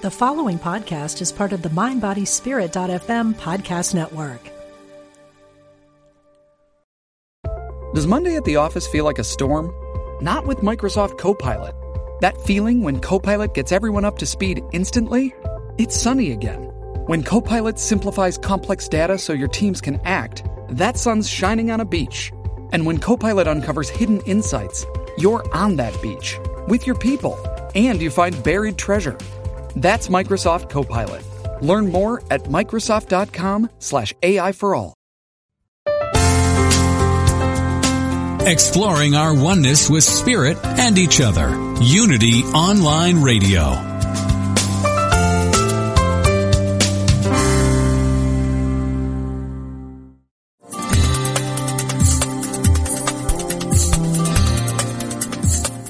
The following podcast is part of the MindBodySpirit.fm podcast network. Does Monday at the office feel like a storm? Not with Microsoft Copilot. That feeling when Copilot gets everyone up to speed instantly? It's sunny again. When Copilot simplifies complex data so your teams can act, that sun's shining on a beach. And when Copilot uncovers hidden insights, you're on that beach with your people and you find buried treasure. That's Microsoft Copilot. Learn more at Microsoft.com slash AI for all. Exploring our oneness with spirit and each other. Unity Online Radio.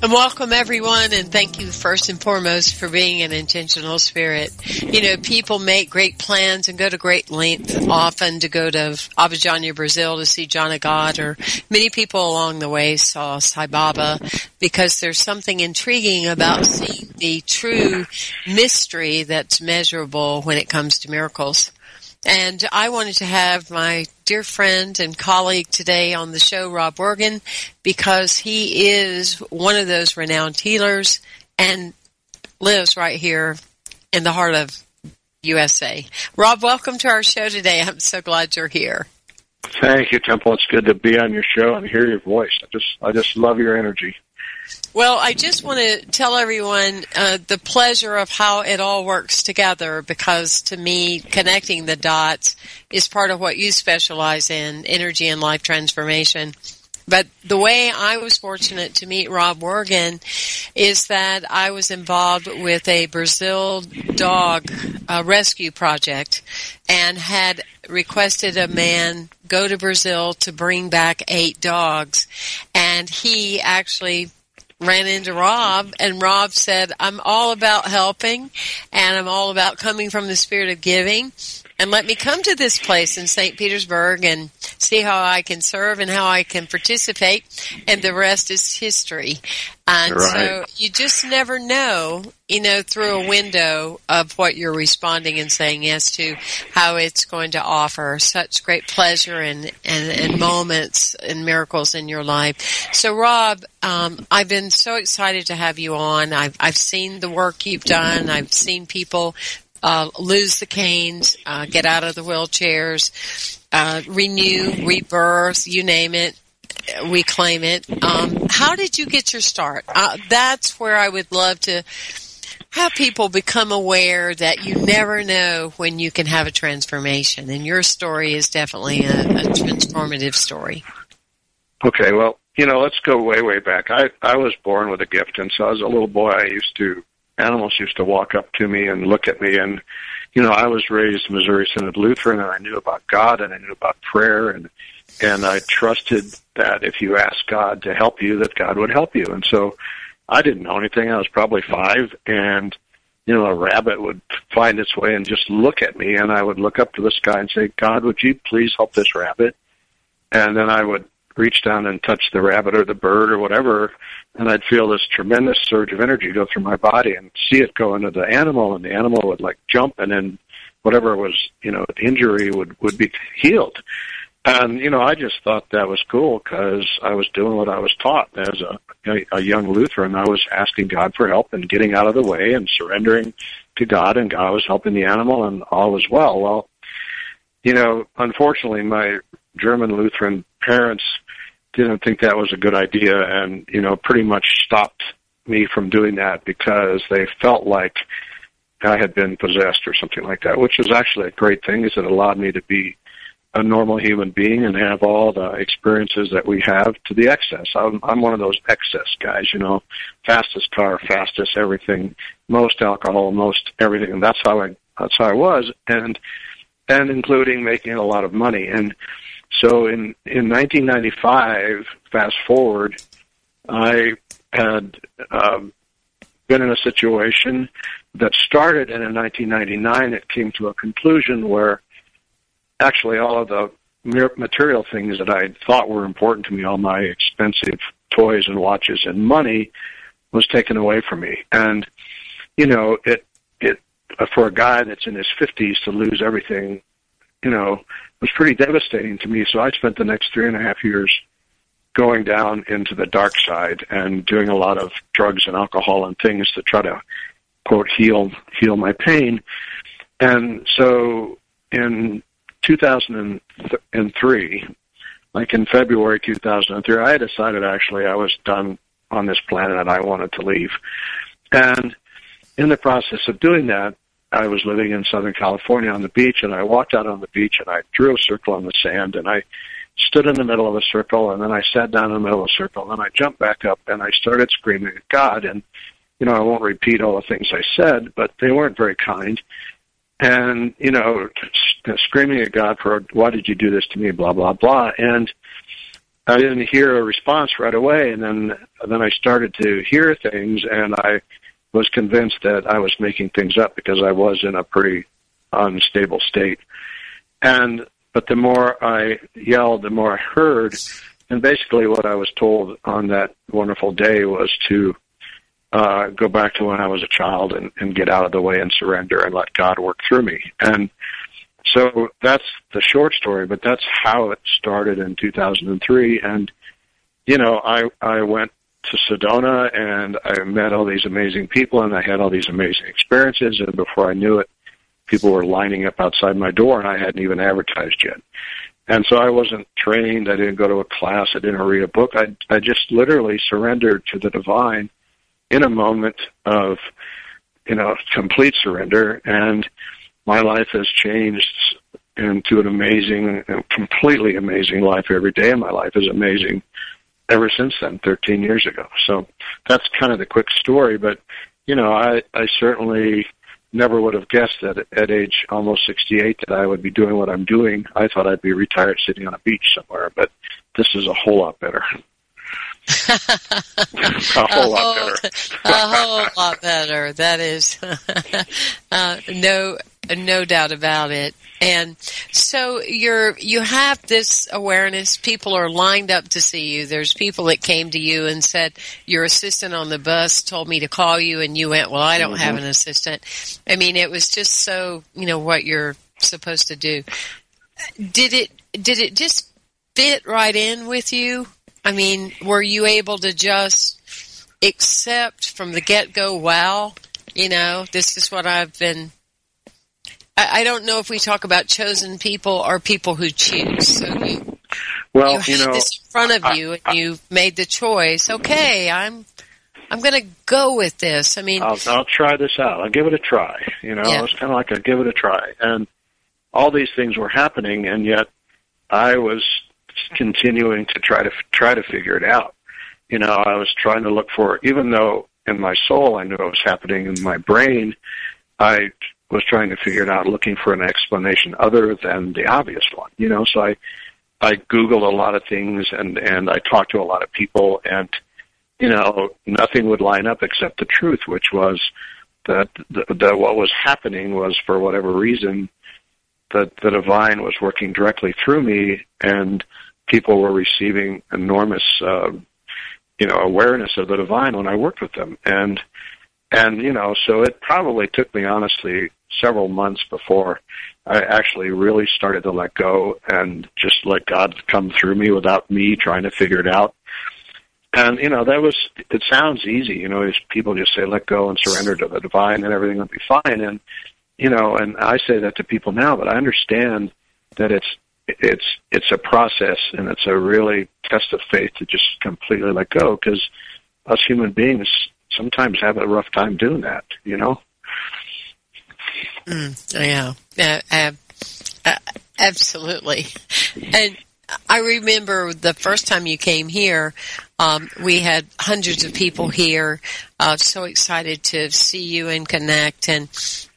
And welcome everyone and thank you first and foremost for being an intentional spirit. You know, people make great plans and go to great length often to go to Abadiania, Brazil to see John of God or many people along the way saw Sai Baba because there's something intriguing about seeing the true mystery that's measurable when it comes to miracles. And I wanted to have my dear friend and colleague today on the show, Rob Wergin, because he is one of those renowned healers and lives right here in the heart of USA. Rob, welcome to our show today. I'm so glad you're here. Thank you, Temple. It's good to be on your show and hear your voice. I just, I just love your energy. Well, I just want to tell everyone uh, the pleasure of how it all works together because to me, connecting the dots is part of what you specialize in energy and life transformation. But the way I was fortunate to meet Rob Wergin is that I was involved with a Brazil dog uh, rescue project and had requested a man go to Brazil to bring back eight dogs. And he actually ran into Rob and Rob said, I'm all about helping and I'm all about coming from the spirit of giving and let me come to this place in St. Petersburg and see how I can serve and how I can participate and the rest is history. And right. so you just never know, you know, through a window of what you're responding and saying yes to, how it's going to offer such great pleasure and, and, and moments and miracles in your life. So Rob, um, I've been so excited to have you on. I've, I've seen the work you've done. I've seen people uh, lose the canes, uh, get out of the wheelchairs, uh, renew, rebirth, you name it, we claim it. Um, how did you get your start? Uh, that's where I would love to have people become aware that you never know when you can have a transformation, and your story is definitely a, a transformative story. Okay, well, you know, let's go way, way back. I I was born with a gift, and so as a little boy, I used to animals used to walk up to me and look at me. And you know i was raised missouri synod lutheran and i knew about god and i knew about prayer and and i trusted that if you asked god to help you that god would help you. And so i didn't know anything. I was probably five and you know a rabbit would find its way and just look at me and i would look up to the sky and say god would you please help this rabbit? And then i would reach down and touch the rabbit or the bird or whatever, and I'd feel this tremendous surge of energy go through my body and see it go into the animal, and the animal would like jump, and then whatever was you know injury would would be healed. And you know, I just thought that was cool because I was doing what I was taught as a a young Lutheran. I was asking God for help and getting out of the way and surrendering to God, and God was helping the animal, and all was well. Well, you know, unfortunately, my German Lutheran parents didn't think that was a good idea and, you know, pretty much stopped me from doing that because they felt like I had been possessed or something like that, which was actually a great thing is it allowed me to be a normal human being and have all the experiences that we have to the excess. I'm, I'm one of those excess guys, you know, fastest car, fastest everything, most alcohol, most everything. And that's how I, that's how I was, and and including making a lot of money. And so in in 1995, fast forward, I had um, been in a situation that started, and in 1999, it came to a conclusion where actually all of the material things that I thought were important to me, all my expensive toys and watches and money, was taken away from me. And you know, it it for a guy that's in his 50s to lose everything, you know, was pretty devastating to me. So I spent the next three and a half years going down into the dark side and doing a lot of drugs and alcohol and things to try to quote heal heal my pain. And so in 2003, like in February 2003, I decided actually I was done on this planet and I wanted to leave. And in the process of doing that, I was living in Southern California on the beach and I walked out on the beach and I drew a circle on the sand and I stood in the middle of a circle and then I sat down in the middle of a circle and I jumped back up and I started screaming at God and you know I won't repeat all the things I said but they weren't very kind. And you know screaming at God for why did you do this to me? blah blah blah. And I didn't hear a response right away and then then I started to hear things and I was convinced that I was making things up because I was in a pretty unstable state and but the more I yelled, the more I heard. And basically, what I was told on that wonderful day was to uh, go back to when I was a child and, and get out of the way and surrender and let God work through me. And so that's the short story, but that's how it started in 2003. And you know, I I went to Sedona and I met all these amazing people and I had all these amazing experiences. And before I knew it, people were lining up outside my door and I hadn't even advertised yet. And so I wasn't trained. I didn't go to a class. I didn't read a book. I, I just literally surrendered to the divine in a moment of, you know, complete surrender. And my life has changed into an amazing, completely amazing life every day. And my life is amazing ever since then, 13 years ago. So that's kind of the quick story. But, you know, I, I certainly never would have guessed that at age almost 68 that I would be doing what I'm doing. I thought I'd be retired sitting on a beach somewhere, but this is a whole lot better. a whole lot better. a whole lot better. That is uh, no no doubt about it. And so you're you have this awareness. People are lined up to see you. There's people that came to you and said your assistant on the bus told me to call you, and you went, "Well, I don't mm-hmm. have an assistant." I mean, it was just so you know what you're supposed to do. Did it did it just fit right in with you? I mean, were you able to just accept from the get go? Wow, you know, this is what I've been I, I don't know if we talk about chosen people or people who choose. So you, well, you, you know, this in front of I, you, and I, you made the choice. Okay, I'm I'm going to go with this. I mean, I'll, I'll try this out. I'll give it a try. You know, yeah. it's kind of like a give it a try. And all these things were happening, and yet I was continuing to try to try to figure it out. You know, I was trying to look for, even though in my soul I knew it was happening in my brain, I was trying to figure it out, looking for an explanation other than the obvious one. You know, so I I googled a lot of things and and I talked to a lot of people and you know nothing would line up except the truth, which was that the, what was happening was for whatever reason that the divine was working directly through me and people were receiving enormous uh, you know awareness of the divine when I worked with them and and you know so it probably took me honestly several months before I actually really started to let go and just let God come through me without me trying to figure it out. And you know that was it sounds easy, you know, people just say let go and surrender to the divine and everything will be fine. And you know, and I say that to people now, but I understand that it's it's it's a process and it's a really test of faith to just completely let go because us human beings sometimes have a rough time doing that, you know. Mm, yeah, uh, uh, absolutely. And I remember the first time you came here, um, we had hundreds of people here, uh, so excited to see you and connect, and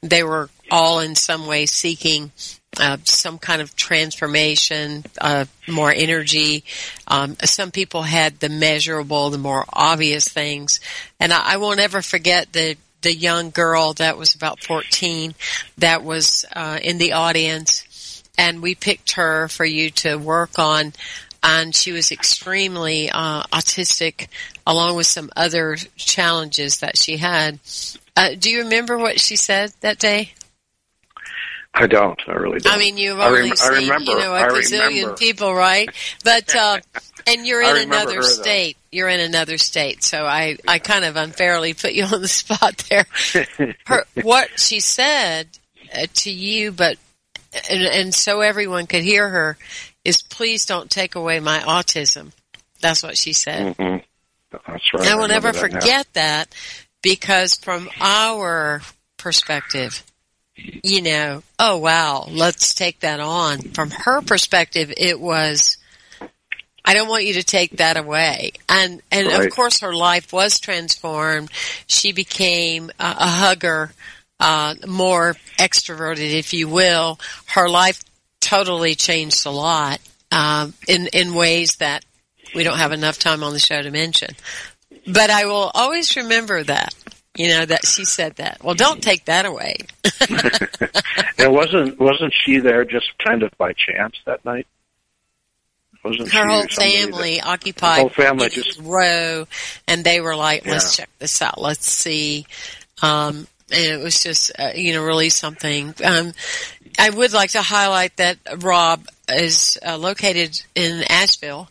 they were all in some way seeking uh, some kind of transformation, uh, more energy. Um, some people had the measurable, the more obvious things, and I, I won't ever forget the the young girl that was about 14 that was uh, in the audience, and we picked her for you to work on. And she was extremely uh, autistic, along with some other challenges that she had. Uh, do you remember what she said that day? I don't. I really don't. I mean, you've only rem- seen, remember, you know, a gazillion people, right? But, uh, and you're in another her, state. You're in another state. So I, I kind of unfairly put you on the spot there. Her, what she said uh, to you, but, and, and so everyone could hear her, is please don't take away my autism. That's what she said. Mm-hmm. That's right. I will I never that forget that because from our perspective, you know, oh wow, let's take that on. From her perspective, it was, I don't want you to take that away. And, and Right. of course her life was transformed. She became a, a hugger, uh, more extroverted, if you will. Her life totally changed a lot, um, in, in ways that we don't have enough time on the show to mention. But I will always remember that. You know that she said that. Well, don't take that away. And wasn't wasn't she there just kind of by chance that night? Wasn't Her whole family that- occupied whole family just- row, and they were like, "Let's Yeah. check this out. Let's see." Um, and it was just, uh, you know, really something. Um, I would like to highlight that Rob is uh, located in Asheville,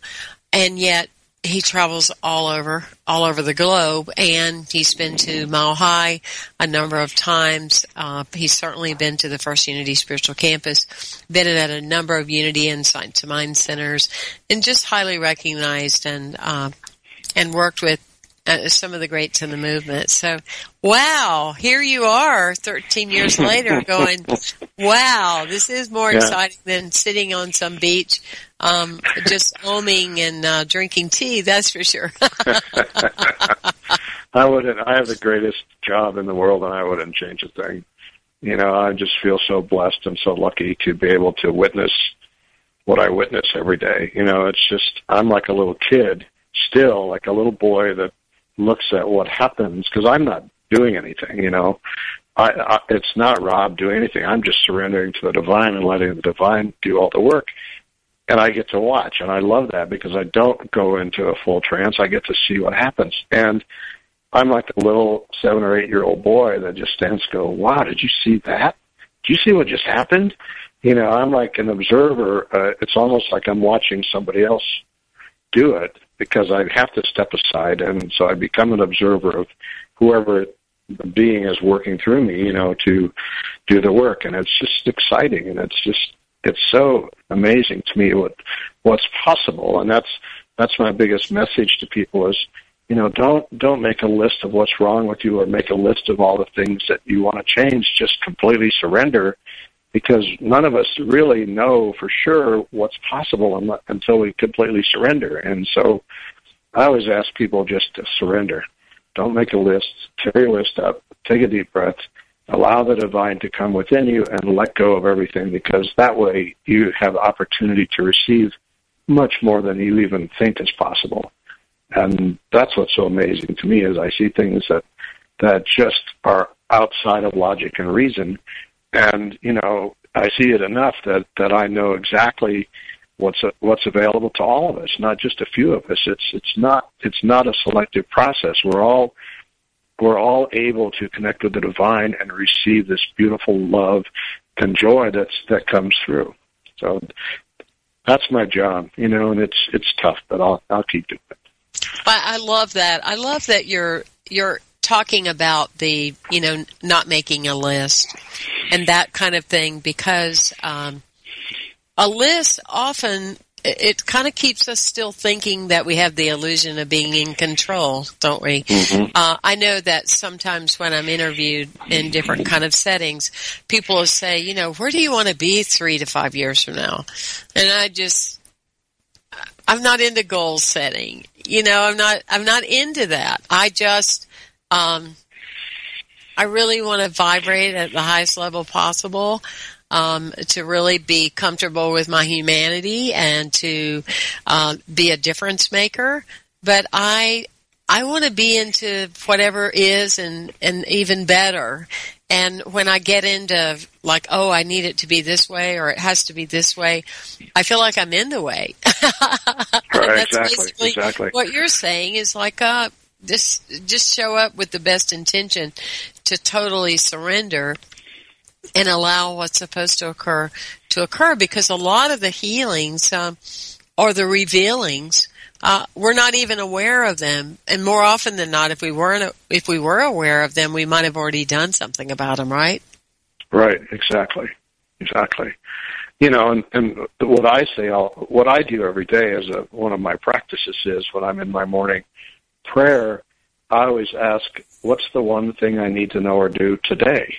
and yet he travels all over, all over the globe, and he's been to Mile High a number of times. Uh, he's certainly been to the First Unity Spiritual Campus, been at a number of Unity and Science of Mind centers, and just highly recognized and uh, and worked with uh, some of the greats in the movement. So, wow, here you are, 13 years later, going, wow, this is more Yeah. exciting than sitting on some beach, um, just oming and uh, drinking tea. That's for sure. I wouldn't. I have the greatest job in the world, and I wouldn't change a thing. You know, I just feel so blessed and so lucky to be able to witness what I witness every day. You know, it's just I'm like a little kid still, like a little boy that looks at what happens because I'm not doing anything. You know, I, I it's not Rob doing anything. I'm just surrendering to the divine and letting the divine do all the work. And I get to watch, and I love that because I don't go into a full trance. I get to see what happens, and I'm like the little seven or eight year old boy that just stands and go, wow, did you see that? Did you see what just happened? You know, I'm like an observer. Uh, it's almost like I'm watching somebody else do it because I have to step aside. And so I become an observer of whoever the being is working through me, you know, to do the work. And it's just exciting. And it's just, it's so amazing to me what, what's possible. And that's, that's my biggest message to people is, you know, don't don't make a list of what's wrong with you or make a list of all the things that you want to change. Just completely surrender, because none of us really know for sure what's possible until we completely surrender. And so, I always ask people just to surrender. Don't make a list. Tear your list up. Take a deep breath. Allow the divine to come within you and let go of everything, because that way you have opportunity to receive much more than you even think is possible and that's what's so amazing to me is I see things that that just are outside of logic and reason, and you know I see it enough that that I know exactly what's a, what's available to all of us, not just a few of us. It's it's not it's not a selective process. We're all we're all able to connect with the divine and receive this beautiful love and joy that's that comes through. So that's my job, you know, and it's it's tough, but I'll I'll keep doing it. I, I love that. I love that you're you're talking about the you know not making a list and that kind of thing because um, a list often it, kind of keeps us still thinking that we have the illusion of being in control, don't we? Uh, I know that sometimes when I'm interviewed in different kind of settings, people will say, you know, where do you want to be three to five years from now? And I just I'm not into goal setting. You know, I'm not I'm not into that. I just um I really want to vibrate at the highest level possible. Um, to really be comfortable with my humanity and to uh, be a difference maker. But I I want to be into whatever is and and even better. And when I get into like, oh, I need it to be this way or it has to be this way, I feel like I'm in the way. right, exactly, exactly. What you're saying is like, uh, just just show up with the best intention to totally surrender and allow what's supposed to occur to occur because a lot of the healings um, or the revealings uh, we're not even aware of them. And more often than not if we weren't if we were aware of them we might have already done something about them right? Right. Exactly. Exactly. You know and, and what i say I'll, what i do every day as a, one of my practices is when i'm in my morning prayer i always ask what's the one thing i need to know or do today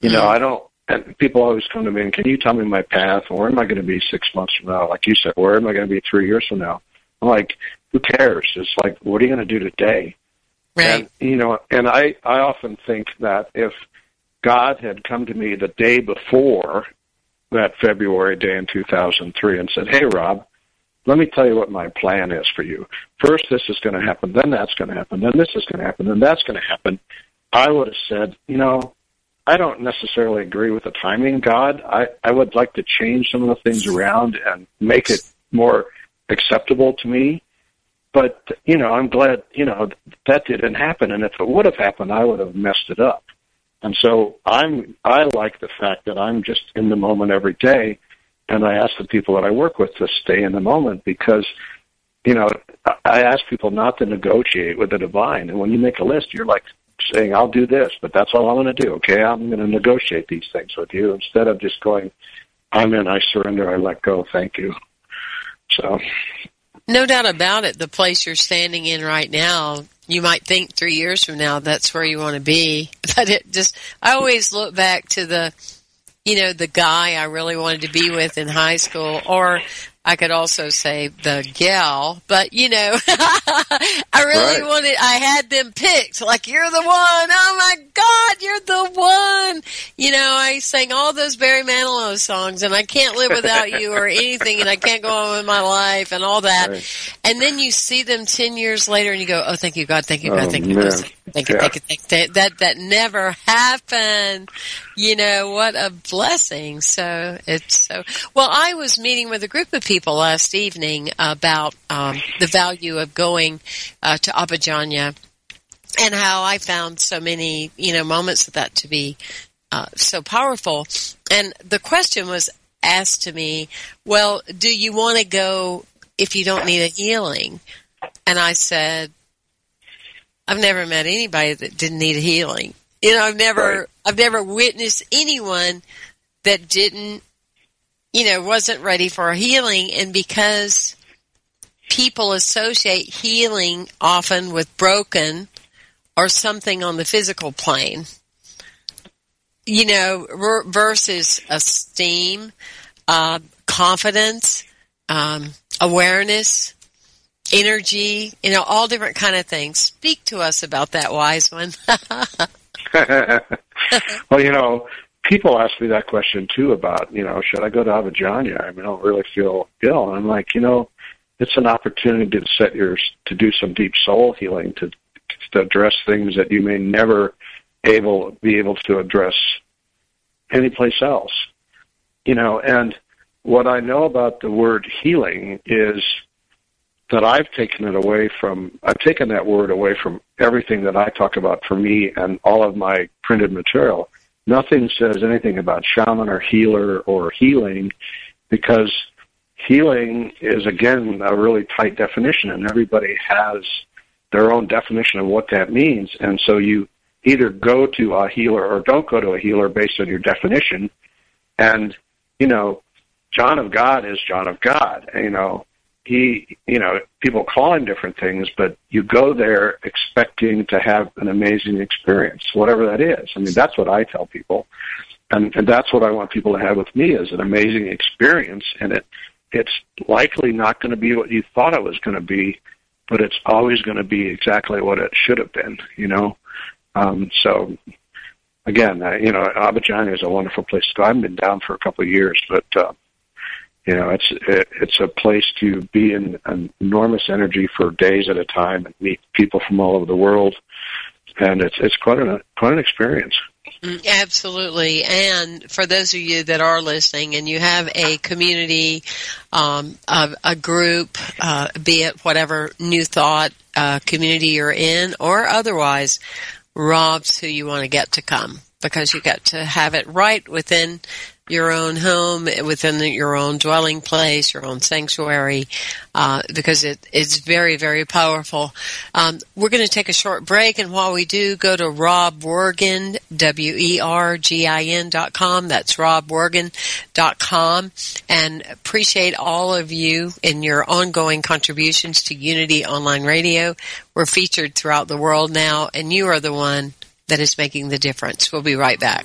you know, mm-hmm. I don't, and people always come to me and can you tell me my path? Where am I going to be six months from now? Like you said, where am I going to be three years from now? I'm like, who cares? It's like, what are you going to do today? Right. And, you know, and I, I often think that if God had come to me the day before that February day in 2003 and said, hey, Rob, let me tell you what my plan is for you. First, this is going to happen, then that's going to happen, then this is going to happen, then that's going to happen. I would have said, you know, I don't necessarily agree with the timing, God. I, I would like to change some of the things around and make it more acceptable to me. But, you know, I'm glad, you know, that didn't happen. And if it would have happened, I would have messed it up. And so I'm, I like the fact that I'm just in the moment every day. And I ask the people that I work with to stay in the moment because, you know, I ask people not to negotiate with the divine. And when you make a list, you're like, saying, I'll do this, but that's all I'm going to do. Okay. I'm going to negotiate these things with you instead of just going, I'm in, I surrender, I let go. Thank you. So. No doubt about it. The place you're standing in right now, you might think three years from now that's where you want to be, but it just, I always look back to the, you know, the guy I really wanted to be with in high school or I could also say the gal, but you know, I really right. wanted, I had them picked, like, you're the one, oh my God, you're the one. You know, I sang all those Barry Manilow songs and I can't live without you or anything and I can't go on with my life and all that. Right. And then you see them 10 years later and you go, oh, thank you God, thank you God, Oh, thank you. God, thank you, Yeah. thank you, thank you. That, that never happened. You know, what a blessing. So it's so, well, I was meeting with a group of people last evening about um, the value of going uh, to Abadiania and how I found so many, you know, moments of that to be uh, so powerful. And the question was asked to me, well, do you want to go if you don't need a healing? And I said, I've never met anybody that didn't need healing. You know, I've never, Right. I've never witnessed anyone that didn't, you know, wasn't ready for a healing. And because people associate healing often with broken or something on the physical plane, you know, versus esteem, uh, confidence, um, awareness, energy, you know, all different kind of things. Speak to us about that, wise one. well, you know, people ask me that question too about, you know, should I go to Abadiania? I mean, I don't really feel ill. And I'm like, you know, it's an opportunity to set your, to do some deep soul healing, to, to address things that you may never able, be able to address anyplace else. You know, and what I know about the word healing is that I've taken it away from, I've taken that word away from everything that I talk about for me and all of my printed material. Nothing says anything about shaman or healer or healing because healing is again a really tight definition and everybody has their own definition of what that means. And so you either go to a healer or don't go to a healer based on your definition. And, you know, John of God is John of God. You know, he, you know, people call him different things, but you go there expecting to have an amazing experience, whatever that is. I mean, that's what I tell people. And, and that's what I want people to have with me is an amazing experience. And it, it's likely not going to be what you thought it was going to be, but it's always going to be exactly what it should have been, you know? Um, so again, uh, you know, Abadiania is a wonderful place to go. I haven't been down for a couple of years, but uh, you know, it's it, it's a place to be in enormous energy for days at a time and meet people from all over the world, and it's it's quite an quite an experience. Mm, absolutely. And for those of you that are listening and you have a community, um, a, a group, uh, be it whatever new thought uh, community you're in or otherwise, Rob's who you want to get to come because you get to have it right within your own home, within your own dwelling place, your own sanctuary, uh, because it, it's very, very powerful. Um, we're going to take a short break, and while we do, go to Rob Wergin, W-E-R-G-I-N dot com. That's robwergin dot com, and appreciate all of you in your ongoing contributions to Unity Online Radio. We're featured throughout the world now, and you are the one that is making the difference. We'll be right back.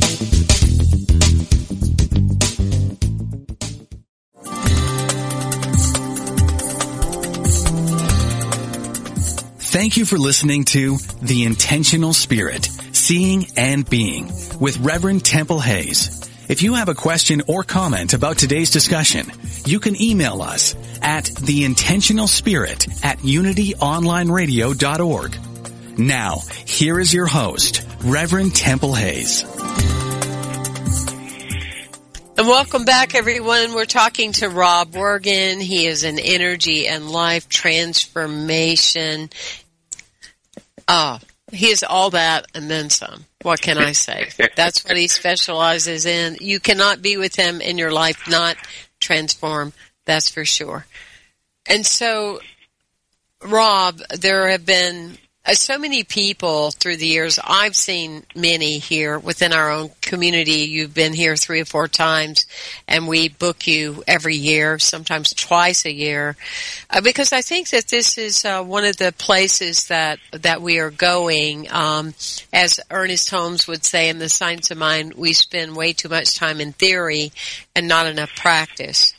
Thank you for listening to The Intentional Spirit, Seeing and Being with Reverend Temple Hayes. If you have a question or comment about today's discussion, you can email us at theintentionalspirit at unityonlineradio.org. Now, here is your host, Reverend Temple Hayes. And welcome back, everyone. We're talking to Rob Wergin. He is an energy and life transformation Oh, he is all that and then some. What can I say? That's what he specializes in. You cannot be with him in your life not transform. That's for sure. And so, Rob, there have been so many people through the years. I've seen many here within our own community. You've been here three or four times, and we book you every year, sometimes twice a year, uh, because I think that this is uh, one of the places that that we are going. Um, as Ernest Holmes would say in The Science of Mind, we spend way too much time in theory and not enough practice.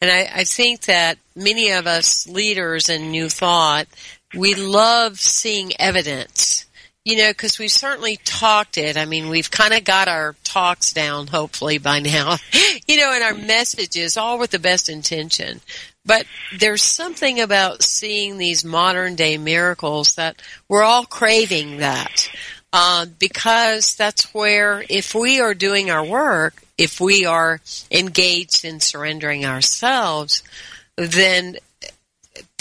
And I, I think that many of us leaders in New Thought we love seeing evidence you know, because we've certainly talked it. I mean, we've kind of got our talks down, hopefully by now, you know, and our messages, all with the best intention. But there's something about seeing these modern day miracles that we're all craving that. Uh, because that's where, if we are doing our work, if we are engaged in surrendering ourselves, then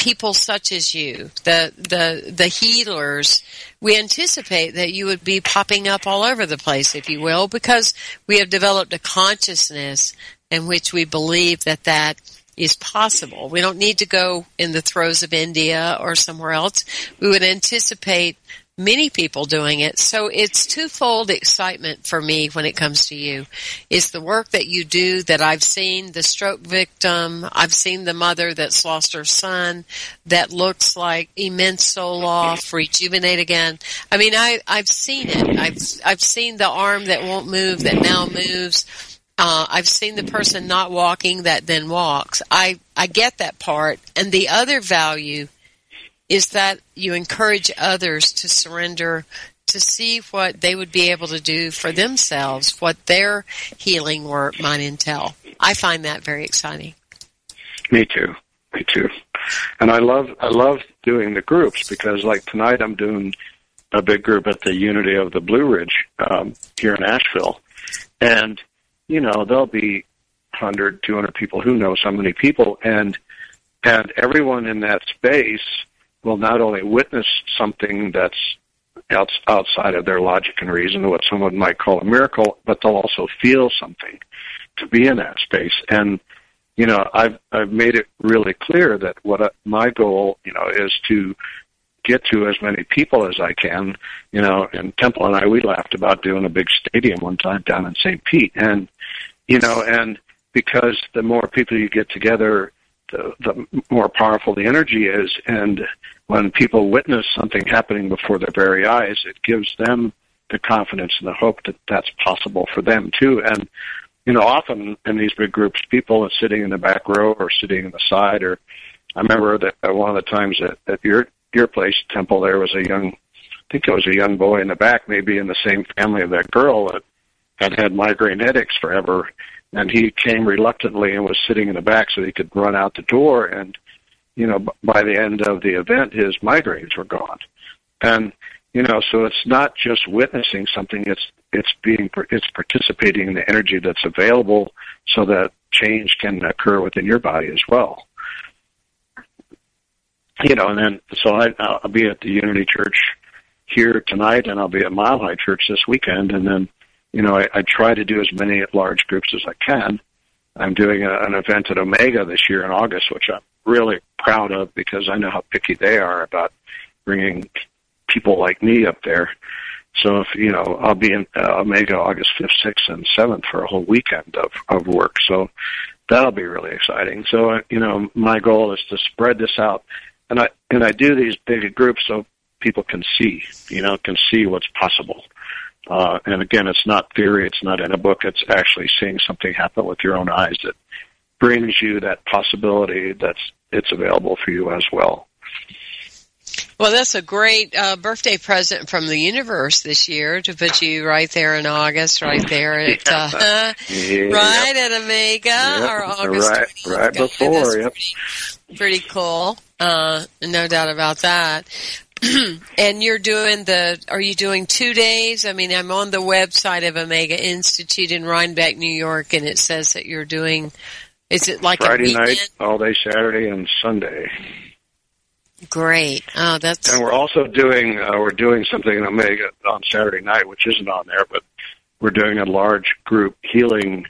people such as you, the the the healers, we anticipate that you would be popping up all over the place, if you will, because we have developed a consciousness in which we believe that that is possible. We don't need to go in the throes of India or somewhere else. We would anticipate many people doing it. So it's twofold excitement for me when it comes to you. It's the work that you do that I've seen the stroke victim. I've seen the mother that's lost her son that looks like immense soul off, rejuvenate again. I mean, I, I've seen it. I've, I've seen the arm that won't move that now moves. Uh, I've seen the person not walking that then walks. I, I get that part. And the other value is that you encourage others to surrender to see what they would be able to do for themselves, what their healing work might entail. I find that very exciting. Me too. Me too. And I love I love doing the groups because like tonight I'm doing a big group at the Unity of the Blue Ridge um, here in Asheville, and you know there'll be 100, 200 people. Who knows how many people? And and everyone in that space will not only witness something that's outside of their logic and reason, what someone might call a miracle, but they'll also feel something to be in that space. And you know, I've I've made it really clear that what I, my goal, you know, is to get to as many people as I can. You know, and Temple and I we laughed about doing a big stadium one time down in St. Pete, and you know, and because the more people you get together, the, the more powerful the energy is, and when people witness something happening before their very eyes, it gives them the confidence and the hope that that's possible for them too. And you know, often in these big groups, people are sitting in the back row or sitting in the side. Or I remember that one of the times at, at your your place, Temple, there was a young, I think it was a young boy in the back, maybe in the same family of that girl that had had migraine headaches forever, and he came reluctantly and was sitting in the back so he could run out the door. And you know, by the end of the event, his migraines were gone. And you know, so it's not just witnessing something; it's it's being it's participating in the energy that's available so that change can occur within your body as well you know and then so I, i'll be at the unity church here tonight and i'll be at mile high church this weekend and then you know i, I try to do as many large groups as i can i'm doing a, an event at omega this year in august which i'm really proud of because i know how picky they are about bringing people like me up there so if you know, I'll be in uh, Omega August fifth, sixth, and seventh for a whole weekend of of work. So that'll be really exciting. So uh, you know, my goal is to spread this out, and I and I do these big groups so people can see, you know, can see what's possible. Uh, and again, it's not theory, it's not in a book, it's actually seeing something happen with your own eyes that brings you that possibility that's it's available for you as well. Well, that's a great uh, birthday present from the universe this year to put you right there in August, right there at uh, yeah. right at Omega yep. or August right, 20th. right before. Yep. Pretty, pretty cool. Uh, no doubt about that. and you're doing the are you doing two days i mean i'm on the website of omega institute in rhinebeck new york and it says that you're doing is it like friday night all day saturday and sunday Great. Oh, that's. And we're also doing uh, we're doing something in Omega on Saturday night, which isn't on there, but we're doing a large group healing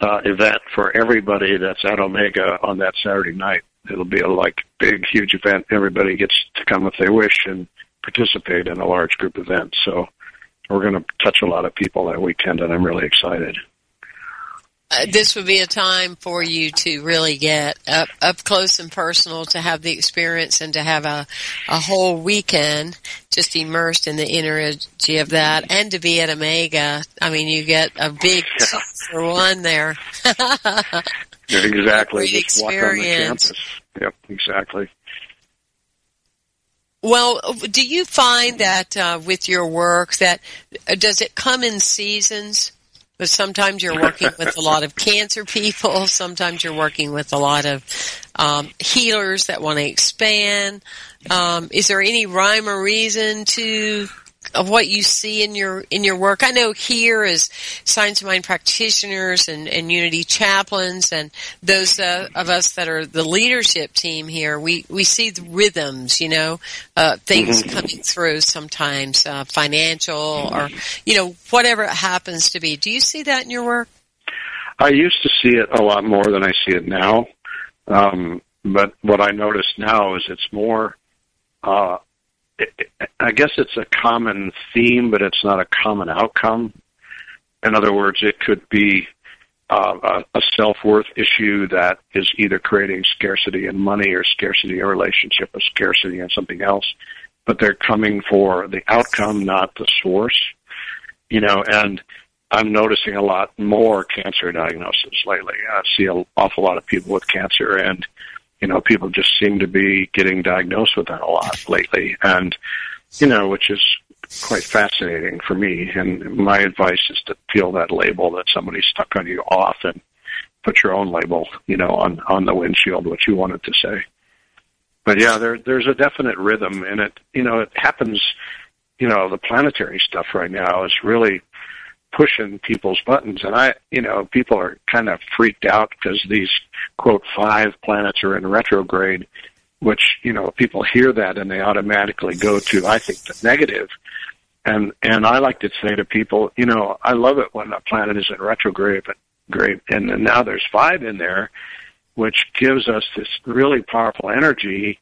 uh, event for everybody that's at Omega on that Saturday night. It'll be a like big, huge event. Everybody gets to come if they wish and participate in a large group event. So we're going to touch a lot of people that weekend, and I'm really excited. Uh, this would be a time for you to really get up, up close and personal to have the experience and to have a, a whole weekend just immersed in the energy of that and to be at Omega. I mean, you get a big yeah. for one there. exactly. Great just experience. Yep, exactly. Well, do you find that uh, with your work that uh, does it come in seasons? But sometimes you're working with a lot of cancer people. Sometimes you're working with a lot of um, healers that want to expand. Um, is there any rhyme or reason to of what you see in your in your work. I know here as Science of Mind practitioners and, and Unity chaplains and those uh, of us that are the leadership team here, we, we see the rhythms, you know, uh, things mm-hmm. coming through sometimes, uh, financial or, you know, whatever it happens to be. Do you see that in your work? I used to see it a lot more than I see it now. Um, but what I notice now is it's more, uh, I guess it's a common theme, but it's not a common outcome. In other words, it could be uh, a self-worth issue that is either creating scarcity in money or scarcity in a relationship or scarcity in something else, but they're coming for the outcome, not the source. You know, and I'm noticing a lot more cancer diagnosis lately. I see an awful lot of people with cancer and you know, people just seem to be getting diagnosed with that a lot lately, and you know, which is quite fascinating for me. And my advice is to peel that label that somebody stuck on you off and put your own label, you know, on on the windshield, what you wanted to say. but yeah, there there's a definite rhythm, and it you know it happens. You know, the planetary stuff right now is really pushing people's buttons, and I you know people are kind of freaked out because these quote five planets are in retrograde, which you know people hear that and they automatically go to I think the negative. And and I like to say to people, you know, I love it when a planet is in retrograde, but great, and, and now there's five in there which gives us this really powerful energy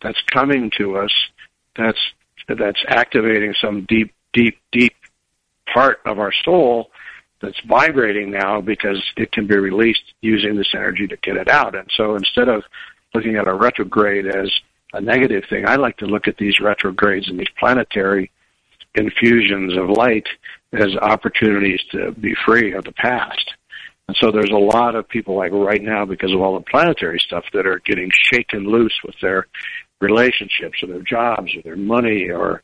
that's coming to us that's that's activating some deep deep deep part of our soul that's vibrating now because it can be released using this energy to get it out. And so instead of looking at a retrograde as a negative thing i like to look at these retrogrades and these planetary infusions of light as opportunities to be free of the past. And so there's a lot of people like right now because of all the planetary stuff that are getting shaken loose with their relationships or their jobs or their money or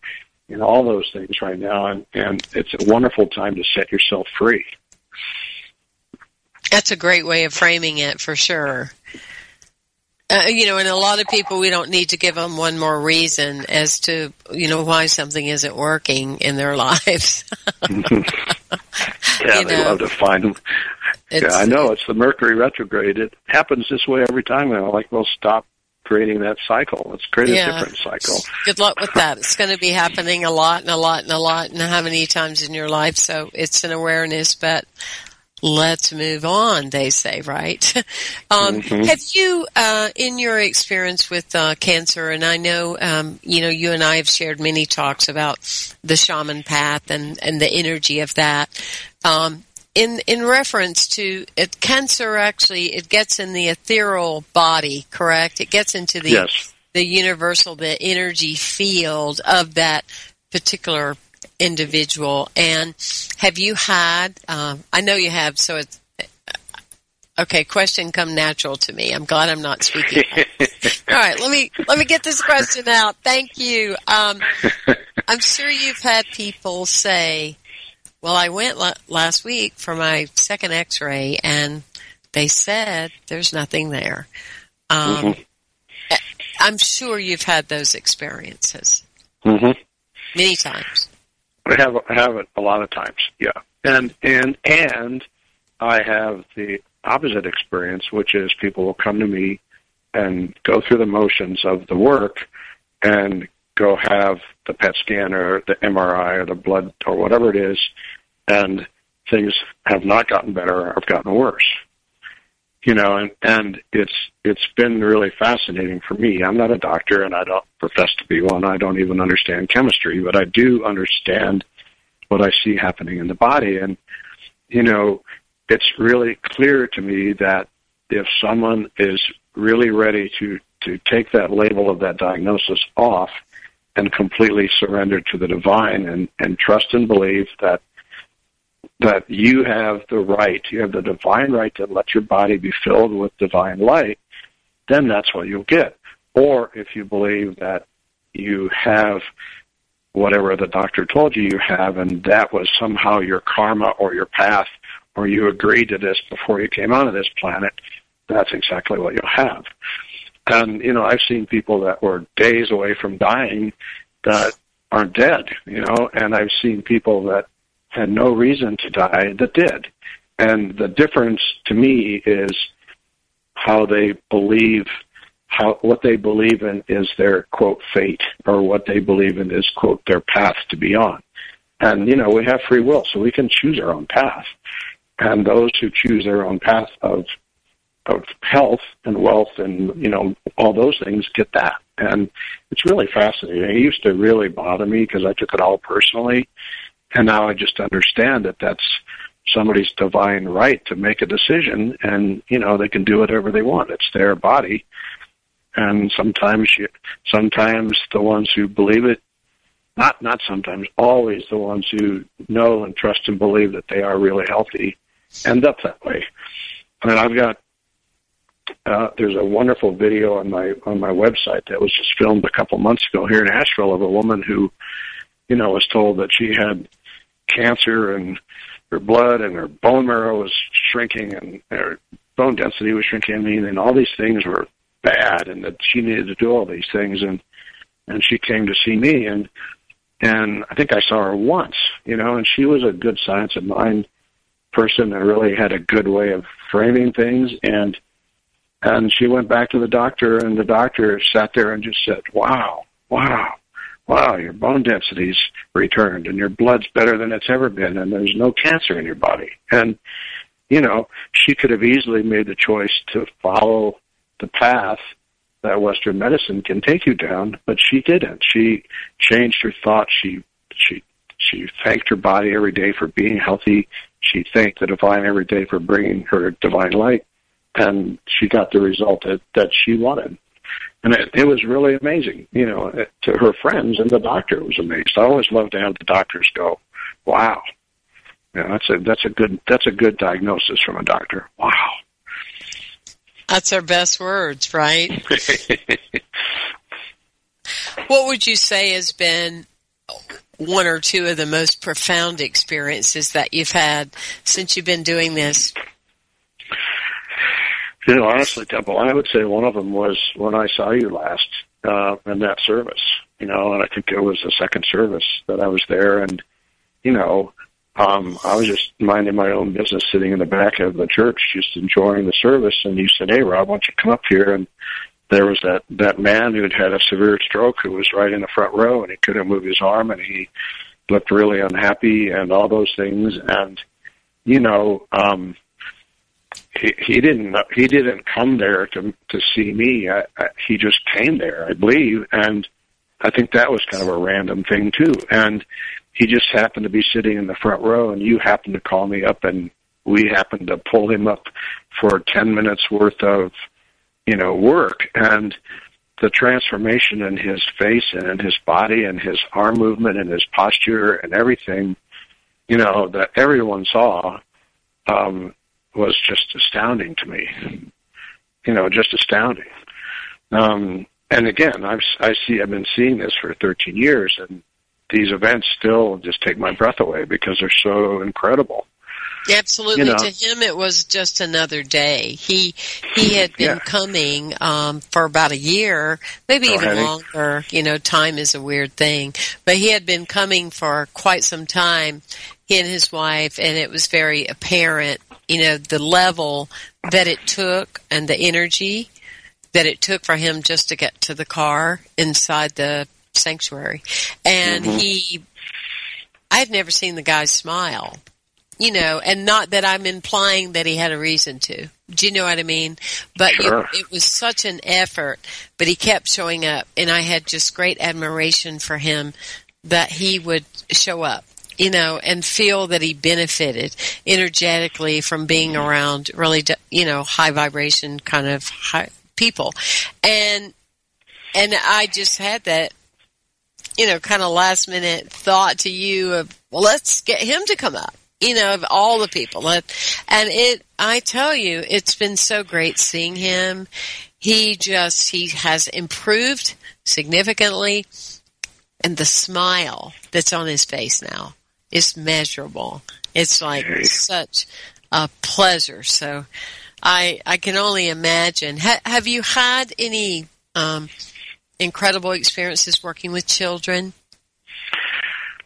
know all those things right now and, and it's a wonderful time to set yourself free. That's a great way of framing it for sure. Uh, you know, and a lot of people, we don't need to give them one more reason as to, you know, why something isn't working in their lives. yeah, you they know, love to find them. Yeah, I know it's the Mercury retrograde. It happens this way every time. And I'm like, well, stop creating that cycle. Let's create yeah. a different cycle. Good luck with that. It's going to be happening a lot and a lot and a lot and how many times in your life. So it's an awareness, but let's move on, they say, right? um, mm-hmm. Have you, uh, in your experience with uh, cancer, and I know, um, you know, you and I have shared many talks about the shaman path and, and the energy of that. Um, in in reference to it, cancer, actually, it gets in the ethereal body, correct? It gets into the yes. the universal, the energy field of that particular individual. And have you had? Um, I know you have. So it's okay. Question come natural to me. I'm glad I'm not speaking. All right, let me let me get this question out. Thank you. Um, I'm sure you've had people say, "Well, I went la- last week for my second X-ray, and they said there's nothing there." Um, mm-hmm. I'm sure you've had those experiences mm-hmm. many times. I have I have it a lot of times, yeah. And and and I have the opposite experience, which is people will come to me and go through the motions of the work and go have the PET scan or the MRI or the blood or whatever it is, and things have not gotten better or have gotten worse you know, and, and it's it's been really fascinating for me. I'm not a doctor, and I don't profess to be one. I don't even understand chemistry, but I do understand what I see happening in the body, and you know, it's really clear to me that if someone is really ready to to take that label of that diagnosis off and completely surrender to the divine and and trust and believe that that you have the right, you have the divine right to let your body be filled with divine light, then that's what you'll get. Or if you believe that you have whatever the doctor told you you have, and that was somehow your karma or your path, or you agreed to this before you came onto this planet, that's exactly what you'll have. And, you know, I've seen people that were days away from dying that aren't dead, you know, and I've seen people that had no reason to die that did. And the difference to me is how they believe how what they believe in is their quote fate or what they believe in is quote their path to be on. And you know, we have free will, so we can choose our own path. And those who choose their own path of of health and wealth and you know all those things get that and it's really fascinating it used to really bother me because i took it all personally and now I just understand that that's somebody's divine right to make a decision and, you know, they can do whatever they want. It's their body. And sometimes you, sometimes the ones who believe it, not, not sometimes, always the ones who know and trust and believe that they are really healthy end up that way. I mean, I've got, uh, there's a wonderful video on my, on my website that was just filmed a couple months ago here in Asheville of a woman who, you know, was told that she had cancer and her blood and her bone marrow was shrinking and her bone density was shrinking. I mean, and all these things were bad and that she needed to do all these things and and she came to see me and and I think I saw her once, you know, and she was a good science of mind person and really had a good way of framing things and and she went back to the doctor and the doctor sat there and just said, Wow, wow, wow, your bone density's returned and your blood's better than it's ever been and there's no cancer in your body. And, you know, she could have easily made the choice to follow the path that Western medicine can take you down, but she didn't. She changed her thoughts. She, she, she thanked her body every day for being healthy. She thanked the divine every day for bringing her divine light and she got the result that, that she wanted. And it, it was really amazing, you know, uh, to her friends and the doctor was amazed. I always love to have the doctors go, wow. You know, that's a, that's a good, that's a good diagnosis from a doctor. Wow. That's our best words, right? what would you say has been one or two of the most profound experiences that you've had since you've been doing this? You know, honestly, Temple, I would say one of them was when I saw you last uh, in that service. You know, and I think it was the second service that I was there, and you know, um, I was just minding my own business, sitting in the back of the church, just enjoying the service. And you said, "Hey, Rob, why don't you come up here?" And there was that that man who had had a severe stroke who was right in the front row, and he couldn't move his arm, and he looked really unhappy, and all those things. And you know, um, he, didn't he didn't come there to to see me. I, I, he just came there, I believe, and I think that was kind of a random thing too. And he just happened to be sitting in the front row, and you happened to call me up, and we happened to pull him up for ten minutes worth of you know work and the transformation in his face and in his body and his arm movement and his posture and everything, you know, that everyone saw, um, was just astounding to me. You know, just astounding. Um, and again, I've I see I've been seeing this for 13 years, and these events still just take my breath away because they're so incredible. Absolutely. You know. To him, it was just another day. He he had been Yeah. coming um, for about a year, maybe Oh, even longer. You know, time is a weird thing, but he had been coming for quite some time. He and his wife, and it was very apparent. You know, the level that it took and the energy that it took for him just to get to the car inside the sanctuary, and Mm-hmm. he. I had never seen the guy smile you know, and not that I'm implying that he had a reason to. Do you know what I mean? But Sure. it was such an effort, but he kept showing up, and I had just great admiration for him that he would show up, you know, and feel that he benefited energetically from being mm-hmm. around really, you know, high vibration kind of high people, and and I just had that you know, kind of last minute thought to you of, well, let's get him to come up, you know, of all the people. And it, I tell you, it's been so great seeing him. He just, he has improved significantly and the smile that's on his face now is measurable. It's like such a pleasure. So I, I can only imagine. Ha- have you had any, um, incredible experiences working with children?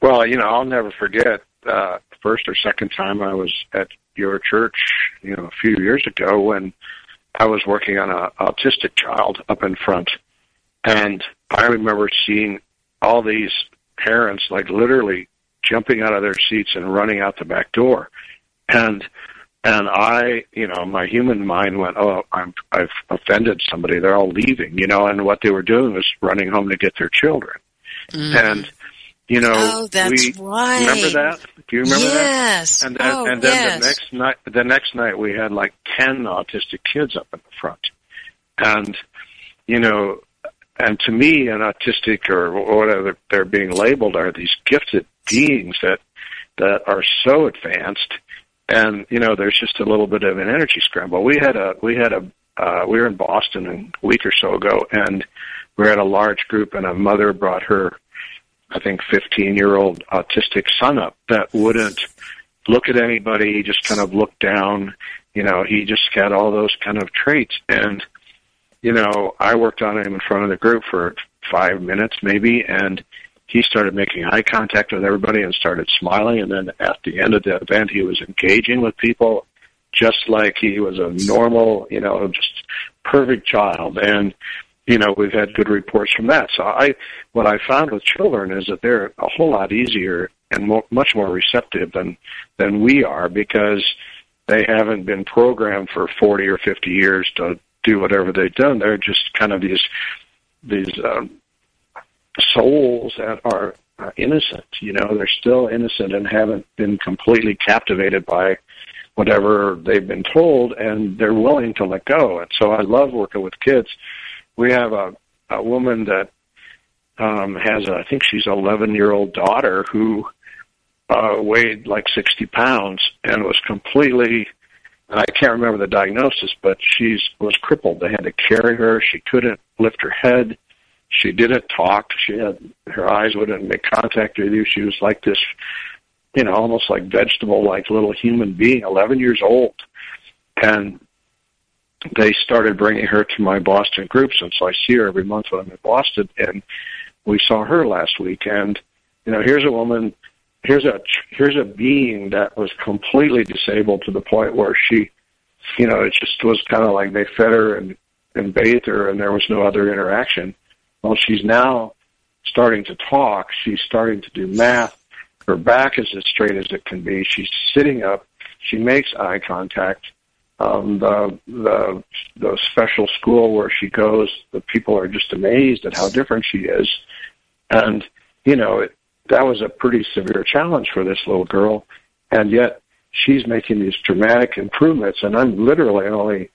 Well, you know, I'll never forget uh, first or second time I was at your church, you know, a few years ago when I was working on an autistic child up in front, and I remember seeing all these parents like literally jumping out of their seats and running out the back door, and and I, you know, my human mind went, oh, I'm I've offended somebody. They're all leaving, you know, and what they were doing was running home to get their children, mm. and you know, Oh, that's we right. remember that. Do you remember that? yes. And then, oh, and then yes. the next night, the next night we had like ten autistic kids up in the front, and you know, and to me, an autistic or whatever they're being labeled are these gifted beings that that are so advanced, and you know, there's just a little bit of an energy scramble. We had a we had a uh, we were in Boston a week or so ago, and we were at a large group, and a mother brought her I think 15 year old autistic son up that wouldn't look at anybody. He just kind of looked down. You know, he just had all those kind of traits. And, you know, I worked on him in front of the group for five minutes maybe, and he started making eye contact with everybody and started smiling. And then at the end of the event, he was engaging with people just like he was a normal, you know, just perfect child. And, you know, we've had good reports from that. So I, what I found with children is that they're a whole lot easier and more, much more receptive than, than we are because they haven't been programmed for 40 or 50 years to do whatever they've done. They're just kind of these, these, um, souls that are uh, innocent. You know, they're still innocent and haven't been completely captivated by whatever they've been told, and they're willing to let go. And so I love working with kids. We have a, a woman that um, has, a, I think she's an 11 year old daughter who uh, weighed like 60 pounds and was completely, I can't remember the diagnosis, but she's was crippled. They had to carry her. She couldn't lift her head. She didn't talk. She had her eyes wouldn't make contact with you. She was like this, you know, almost like vegetable, like little human being, 11 years old. And they started bringing her to my Boston groups, and so I see her every month when I'm in Boston. And we saw her last week, and you know, here's a woman, here's a here's a being that was completely disabled to the point where she, you know, it just was kind of like they fed her and and bathed her, and there was no other interaction. Well, she's now starting to talk. She's starting to do math. Her back is as straight as it can be. She's sitting up. She makes eye contact. Um, the the the special school where she goes, the people are just amazed at how different she is, and you know it, that was a pretty severe challenge for this little girl, and yet she's making these dramatic improvements, and I'm literally only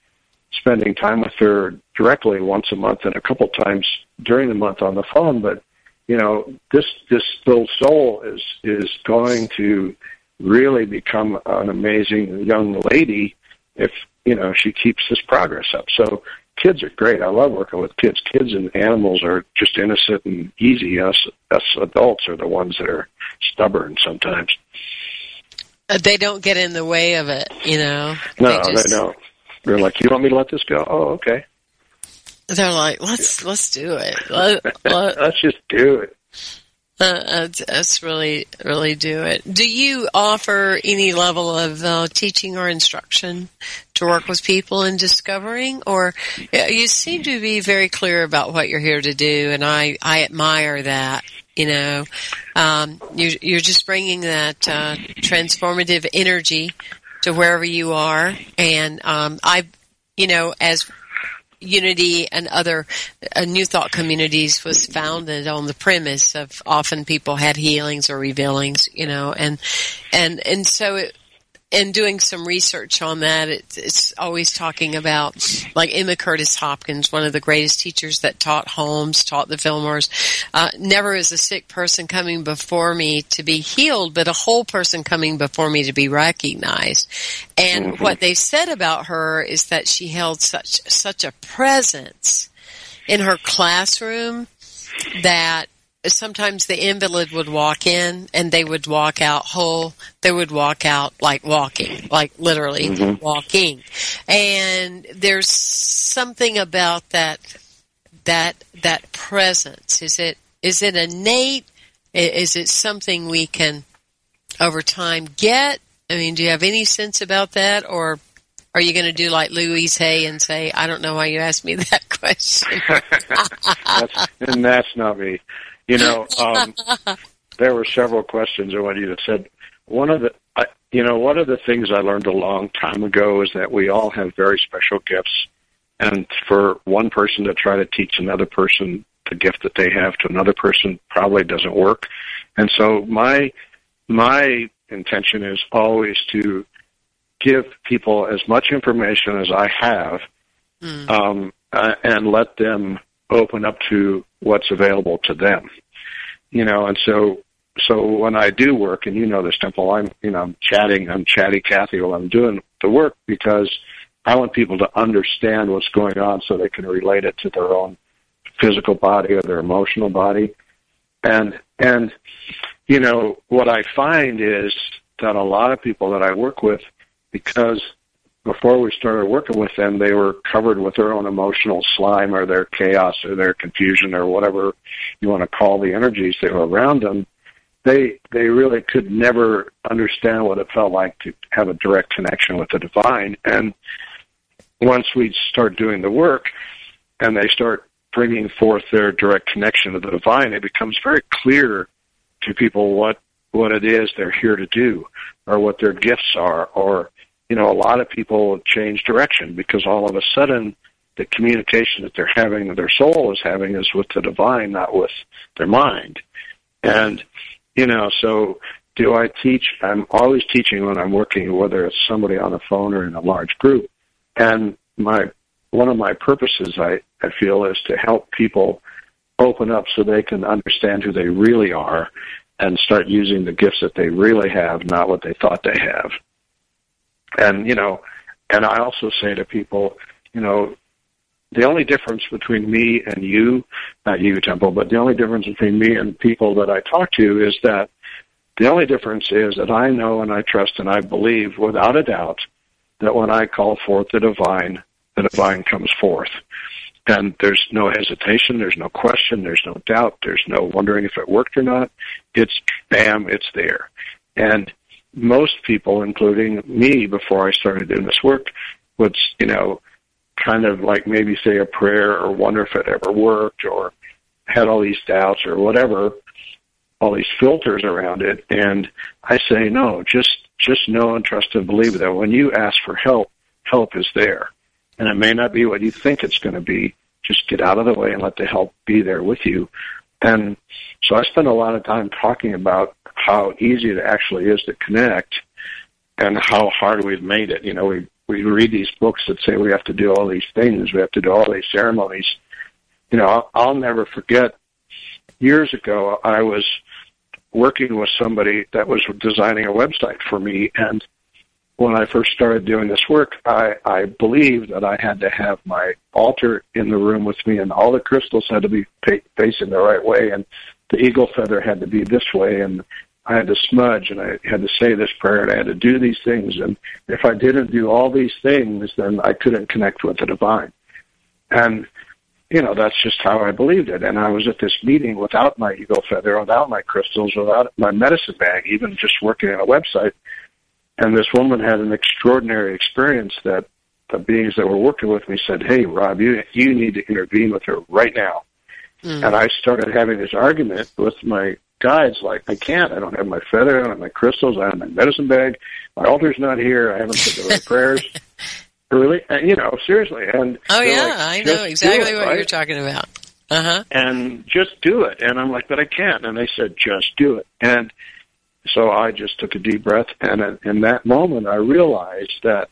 spending time with her directly once a month and a couple times during the month on the phone. But you know, this this little soul is is going to really become an amazing young lady if you know she keeps this progress up. So kids are great. I love working with kids. Kids and animals are just innocent and easy. Us us adults are the ones that are stubborn sometimes. Uh, they don't get in the way of it, you know. No, they, just, they don't. They're like, "You want me to let this go?" Oh, okay. They're like, "Let's let's do it. Let, us just do it." Uh, let's really really do it. Do you offer any level of uh, teaching or instruction to work with people in discovering, or you seem to be very clear about what you're here to do, and I I admire that. You know, um, you're, you're just bringing that uh, transformative energy to wherever you are. And um, I, you know, as Unity and other uh, New Thought communities was founded on the premise of often people had healings or revealings, you know, and and and so it, in doing some research on that, it's, it's always talking about like Emma Curtis Hopkins, one of the greatest teachers that taught Holmes, taught the Fillmores. Uh, never is a sick person coming before me to be healed, but a whole person coming before me to be recognized. And mm-hmm. what they said about her is that she held such such a presence in her classroom that sometimes the invalid would walk in and they would walk out whole. They would walk out like walking, like literally mm-hmm. walking. And there's something about that, that, that presence. Is it, is it innate? Is it something we can over time get? I mean, do you have any sense about that or are you going to do like Louise Hay and say, I don't know why you asked me that question? that's, and that's not me. You know, um, there were several questions I wanted you to said. One of the, I, you know, one of the things I learned a long time ago is that we all have very special gifts, and for one person to try to teach another person the gift that they have to another person probably doesn't work. And so my my intention is always to give people as much information as I have, mm. um, uh, and let them open up to what's available to them. You know, and so so when I do work, and you know this, Temple, I'm you know I'm chatting, I'm chatty Cathy while I'm doing the work because I want people to understand what's going on so they can relate it to their own physical body or their emotional body. And and you know what I find is that a lot of people that I work with, because before we started working with them, they were covered with their own emotional slime or their chaos or their confusion or whatever you want to call the energies that were around them. They they really could never understand what it felt like to have a direct connection with the divine. And once we start doing the work, and they start bringing forth their direct connection to the divine, it becomes very clear to people what what it is they're here to do, or what their gifts are, or you know, a lot of people change direction because all of a sudden the communication that they're having, that their soul is having, is with the divine, not with their mind. And, you know, so do I teach? I'm always teaching when I'm working, whether it's somebody on the phone or in a large group. And my, one of my purposes, I, I feel, is to help people open up so they can understand who they really are and start using the gifts that they really have, not what they thought they have. And, you know, and I also say to people, you know, the only difference between me and you, not you, Temple, but the only difference between me and people that I talk to is that the only difference is that I know and I trust and I believe without a doubt that when I call forth the divine, the divine comes forth. And there's no hesitation, there's no question, there's no doubt, there's no wondering if it worked or not. It's bam, it's there. And most people, including me, before I started doing this work, would, you know, kind of like maybe say a prayer or wonder if it ever worked or had all these doubts or whatever, all these filters around it. And I say, no, just, just know and trust and believe that when you ask for help, help is there. And it may not be what you think it's going to be. Just get out of the way and let the help be there with you. And so I spend a lot of time talking about how easy it actually is to connect and how hard we've made it. You know, we we read these books that say we have to do all these things, we have to do all these ceremonies. You know, I'll, I'll never forget years ago I was working with somebody that was designing a website for me and when I first started doing this work, I, I believed that I had to have my altar in the room with me, and all the crystals had to be facing the right way, and the eagle feather had to be this way, and I had to smudge and I had to say this prayer and I had to do these things. And if I didn't do all these things, then I couldn't connect with the divine. And, you know, that's just how I believed it. And I was at this meeting without my eagle feather, without my crystals, without my medicine bag, even just working on a website. And this woman had an extraordinary experience that the beings that were working with me said, Hey, Rob, you, you need to intervene with her right now. Mm. And I started having this argument with my guides like, I can't. I don't have my feather. I don't have my crystals. I don't have my medicine bag. My altar's not here. I haven't said the right prayers. Really, and, you know, seriously. And oh yeah, like, I know exactly it, what right? you're talking about. Uh huh. And just do it. And I'm like, but I can't. And they said, just do it. And so I just took a deep breath, and in that moment, I realized that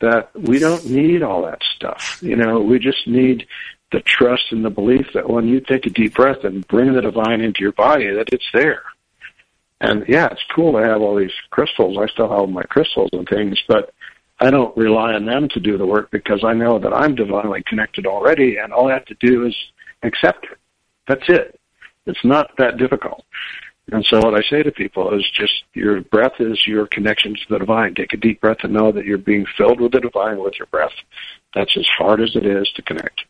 that we don't need all that stuff. You know, we just need the trust and the belief that when you take a deep breath and bring the divine into your body, that it's there. And yeah, it's cool to have all these crystals. I still have my crystals and things, but I don't rely on them to do the work because I know that I'm divinely connected already, and all I have to do is accept it. That's it. It's not that difficult. And so what I say to people is just your breath is your connection to the divine. Take a deep breath and know that you're being filled with the divine with your breath. That's as hard as it is to connect.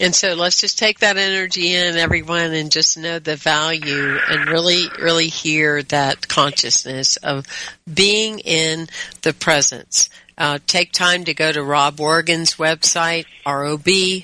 And so let's just take that energy in, everyone, and just know the value and really, really hear that consciousness of being in the presence. Uh, take time to go to Rob Wergin's website, R-O-B-W-E-R-G-I-N,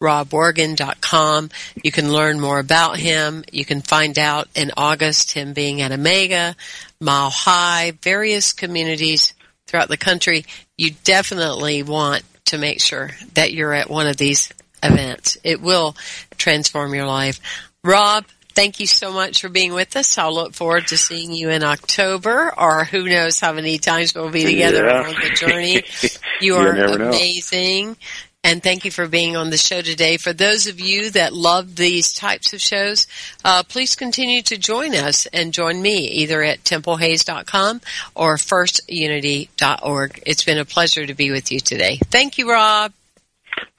robwergin.com. You can learn more about him. You can find out in August him being at Omega, Mile High, various communities throughout the country. You definitely want to make sure that you're at one of these events. It will transform your life. Rob, thank you so much for being with us. I'll look forward to seeing you in October or who knows how many times we'll be together yeah. on the journey. You are amazing. Know. And thank you for being on the show today. For those of you that love these types of shows, uh, please continue to join us and join me either at templehayes.com or firstunity.org. It's been a pleasure to be with you today. Thank you, Rob.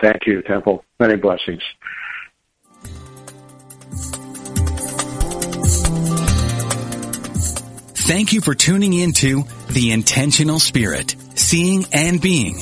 Thank you, Temple. Many blessings. Thank you for tuning into The Intentional Spirit, Seeing and Being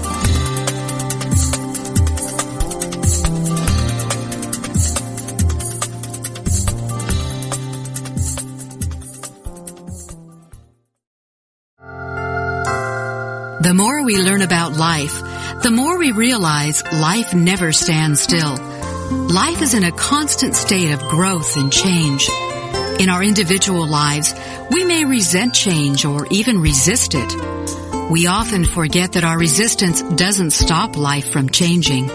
The more we learn about life, the more we realize life never stands still. Life is in a constant state of growth and change. In our individual lives, we may resent change or even resist it. We often forget that our resistance doesn't stop life from changing.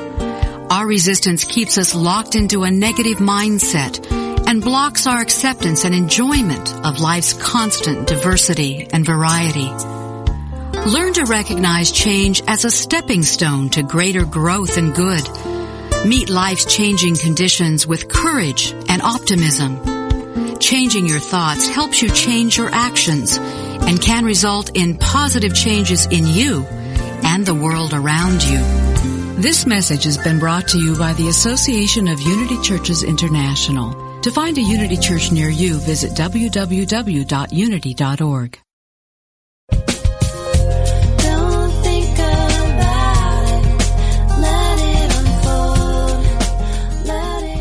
Our resistance keeps us locked into a negative mindset and blocks our acceptance and enjoyment of life's constant diversity and variety. Learn to recognize change as a stepping stone to greater growth and good. Meet life's changing conditions with courage and optimism. Changing your thoughts helps you change your actions and can result in positive changes in you and the world around you. This message has been brought to you by the Association of Unity Churches International. To find a Unity Church near you, visit www.unity.org.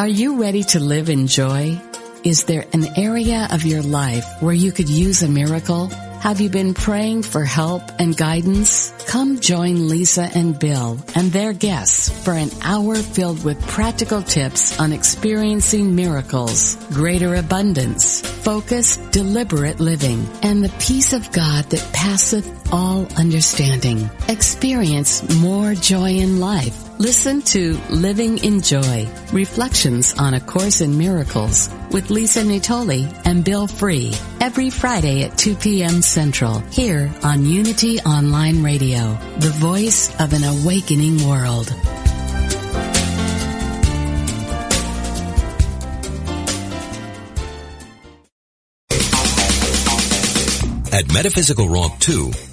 Are you ready to live in joy? Is there an area of your life where you could use a miracle? Have you been praying for help and guidance? Come join Lisa and Bill and their guests for an hour filled with practical tips on experiencing miracles, greater abundance, focus, deliberate living, and the peace of God that passeth all understanding. Experience more joy in life. Listen to Living in Joy, Reflections on A Course in Miracles with Lisa Natoli and Bill Free every Friday at 2 p.m. Central here on Unity Online Radio, the voice of an awakening world. At Metaphysical Romp 2,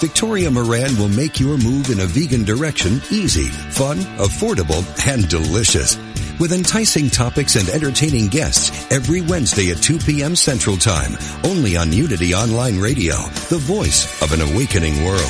Victoria Moran will make your move in a vegan direction easy, fun, affordable, and delicious. With enticing topics and entertaining guests every Wednesday at 2 p.m. Central Time, only on Unity Online Radio, the voice of an awakening world.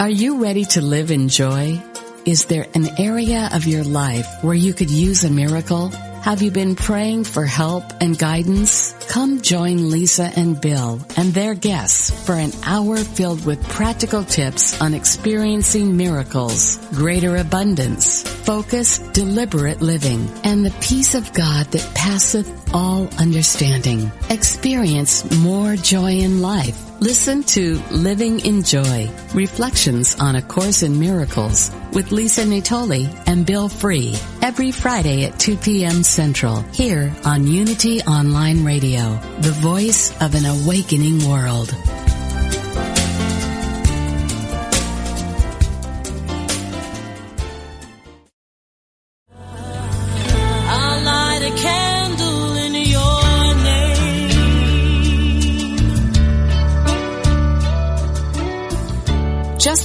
Are you ready to live in joy? Is there an area of your life where you could use a miracle? Have you been praying for help and guidance? Come join Lisa and Bill and their guests for an hour filled with practical tips on experiencing miracles, greater abundance, focus, deliberate living, and the peace of God that passeth all understanding. Experience more joy in life. Listen to Living in Joy, Reflections on A Course in Miracles with Lisa Natoli and Bill Free every Friday at 2 p.m. Central here on Unity Online Radio, the voice of an awakening world.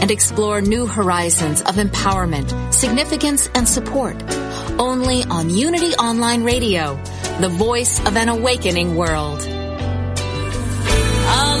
and explore new horizons of empowerment, significance, and support. Only on Unity Online Radio, the voice of an awakening world. I'll